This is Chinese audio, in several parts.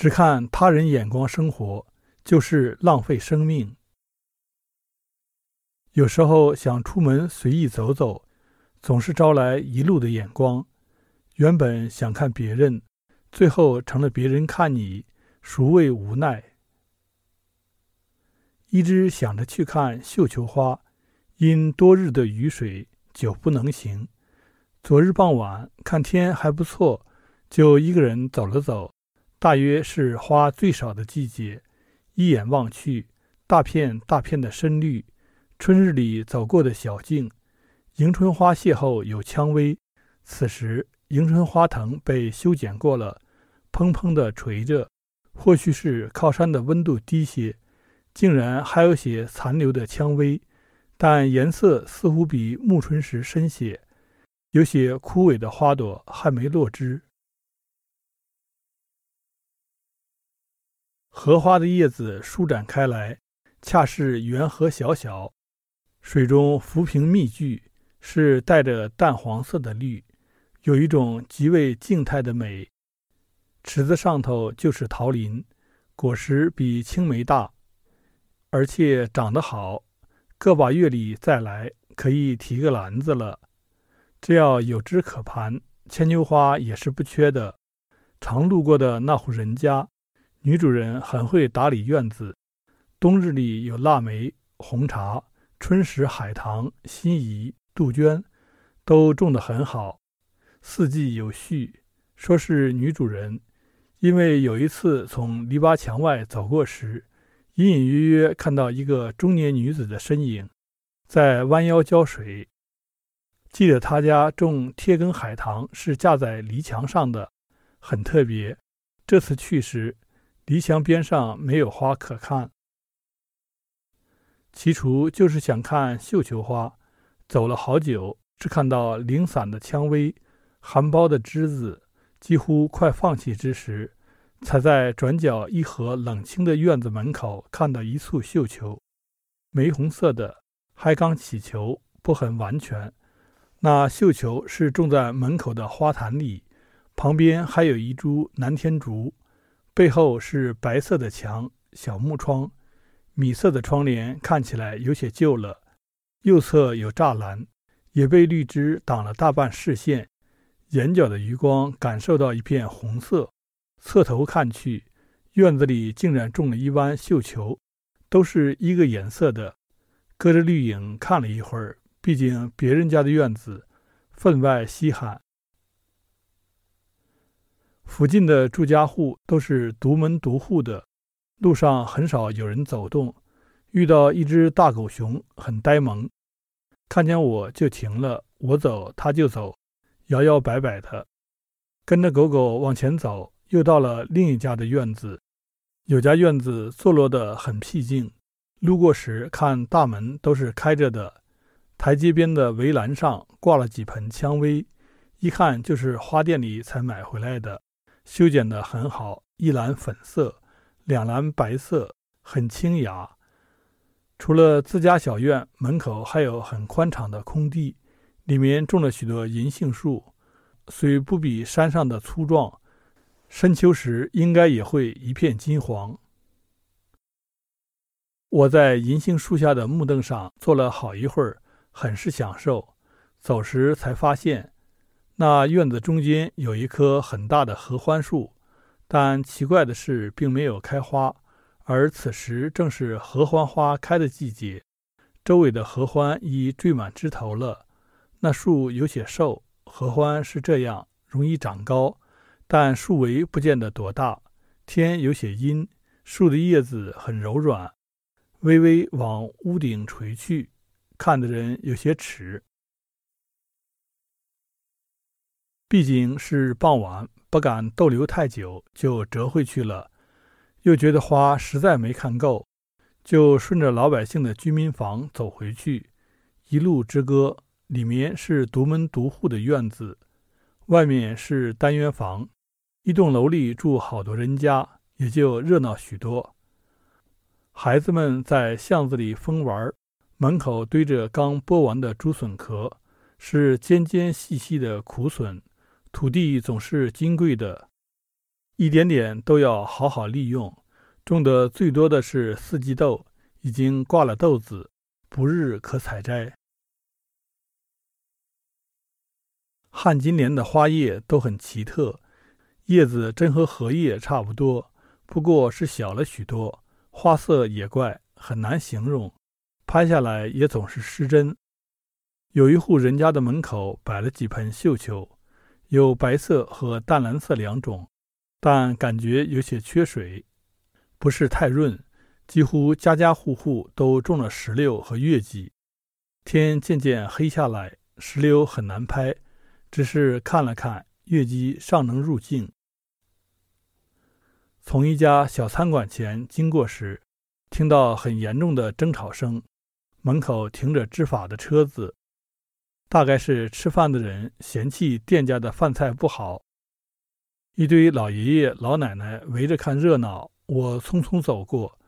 只看他人眼光生活，就是浪费生命。有时候想出门随意走走，总是招来一路的眼光。原本想看别人，最后成了别人看你，孰谓无奈？一直想着去看绣球花，因多日的雨水，久不能行。昨日傍晚看天还不错，就一个人走了走。大约是花最少的季节，一眼望去，大片大片的深绿。春日里走过的小径，迎春花谢后有蔷薇。此时迎春花藤被修剪过了，砰砰地垂着。或许是靠山的温度低些，竟然还有些残留的蔷薇，但颜色似乎比暮春时深些。有些枯萎的花朵还没落枝。荷花的叶子舒展开来，恰是圆荷小小。水中浮萍密聚，是带着淡黄色的绿，有一种极为静态的美。池子上头就是桃林，果实比青梅大，而且长得好。个把月里再来，可以提个篮子了。只要有枝可盘，牵牛花也是不缺的。常路过的那户人家，女主人很会打理院子。冬日里有腊梅、红茶。春时，海棠、辛夷、杜鹃都种得很好，四季有序。说是女主人，因为有一次从篱笆墙外走过时，隐隐约约看到一个中年女子的身影，在弯腰浇水。记得她家种贴根海棠是架在篱墙上的，很特别。这次去时，篱墙边上没有花可看。起初就是想看绣球花，走了好久，只看到零散的蔷薇，含苞的枝子，几乎快放弃之时，才在转角一合冷清的院子门口看到一簇绣球，玫红色的，还刚起球，不很完全。那绣球是种在门口的花坛里，旁边还有一株南天竹，背后是白色的墙，小木窗。米色的窗帘看起来有些旧了，右侧有栅栏，也被绿枝挡了大半视线。眼角的余光感受到一片红色，侧头看去，院子里竟然种了一弯绣球，都是一个颜色的。隔着绿影看了一会儿，毕竟别人家的院子分外稀罕。附近的住家户都是独门独户的。路上很少有人走动，遇到一只大狗熊，很呆萌，看见我就停了，我走它就走，摇摇摆摆的，跟着狗狗往前走，又到了另一家的院子。有家院子坐落得很僻静，路过时看大门都是开着的，台阶边的围栏上挂了几盆蔷薇，一看就是花店里才买回来的，修剪得很好，一篮粉色。两篮白色，很清雅。除了自家小院，门口还有很宽敞的空地，里面种了许多银杏树，虽不比山上的粗壮，深秋时应该也会一片金黄。我在银杏树下的木凳上坐了好一会儿，很是享受。走时才发现，那院子中间有一棵很大的合欢树。但奇怪的是，并没有开花，而此时正是合欢花开的季节，周围的合欢已缀满枝头了。那树有些瘦，合欢是这样，容易长高，但树围不见得多大。天有些阴，树的叶子很柔软，微微往屋顶垂去，看的人有些迟。毕竟是傍晚。不敢逗留太久，就折回去了。又觉得花实在没看够，就顺着老百姓的居民房走回去。一路之歌，里面是独门独户的院子，外面是单元房。一栋楼里住好多人家，也就热闹许多。孩子们在巷子里疯玩，门口堆着刚剥完的竹笋壳，是尖尖细细的苦笋。土地总是金贵的，一点点都要好好利用。种的最多的是四季豆，已经挂了豆子，不日可采摘。旱金莲的花叶都很奇特，叶子真和荷叶差不多，不过是小了许多，花色也怪，很难形容。拍下来也总是失真。有一户人家的门口摆了几盆绣球，有白色和淡蓝色两种，但感觉有些缺水。不是太润，几乎家家户户都种了石榴和月季。天渐渐黑下来，石榴很难拍，只是看了看，月季尚能入镜。从一家小餐馆前经过时，听到很严重的争吵声，门口停着执法的车子，大概是吃饭的人嫌弃店家的饭菜不好。一堆老爷爷老奶奶围着看热闹。我匆匆走过，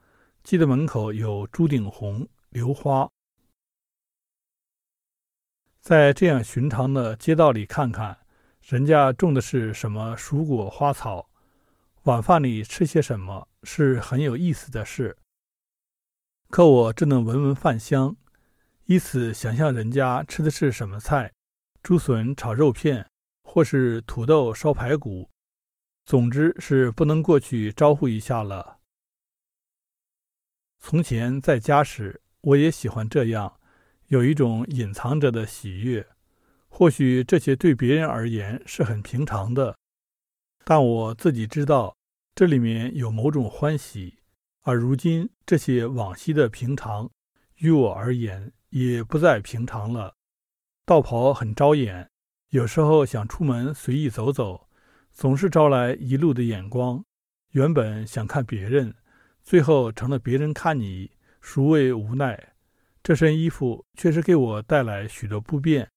记得门口有朱顶红、榴花。在这样寻常的街道里看看，人家种的是什么蔬果花草，晚饭里吃些什么，是很有意思的事。可我只能闻闻饭香，以此想象人家吃的是什么菜：竹笋炒肉片，或是土豆烧排骨。总之是不能过去招呼一下了。从前在家时，我也喜欢这样，有一种隐藏着的喜悦。或许这些对别人而言是很平常的，但我自己知道这里面有某种欢喜。而如今这些往昔的平常，于我而言也不再平常了。道袍很招眼，有时候想出门随意走走。总是招来一路的眼光。原本想看别人，最后成了别人看你，孰谓无奈？这身衣服确实给我带来许多不便，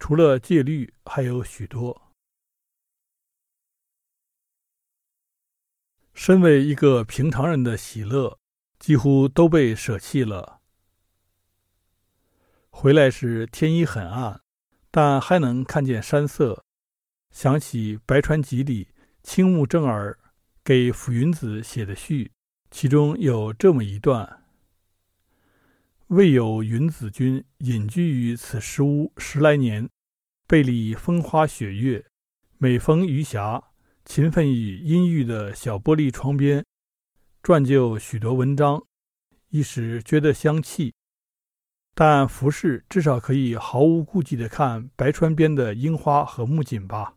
除了戒律，还有许多。身为一个平常人的喜乐，几乎都被舍弃了。回来时天已很暗，但还能看见山色。想起《白川集》里青木正儿给傅云子写的序，其中有这么一段：“未有云子君隐居于此石屋十来年，背里风花雪月，每逢余霞，勤奋于阴郁的小玻璃窗边，撰就许多文章，一时觉得香气。但服饰至少可以毫无顾忌地看白川边的樱花和木槿吧。”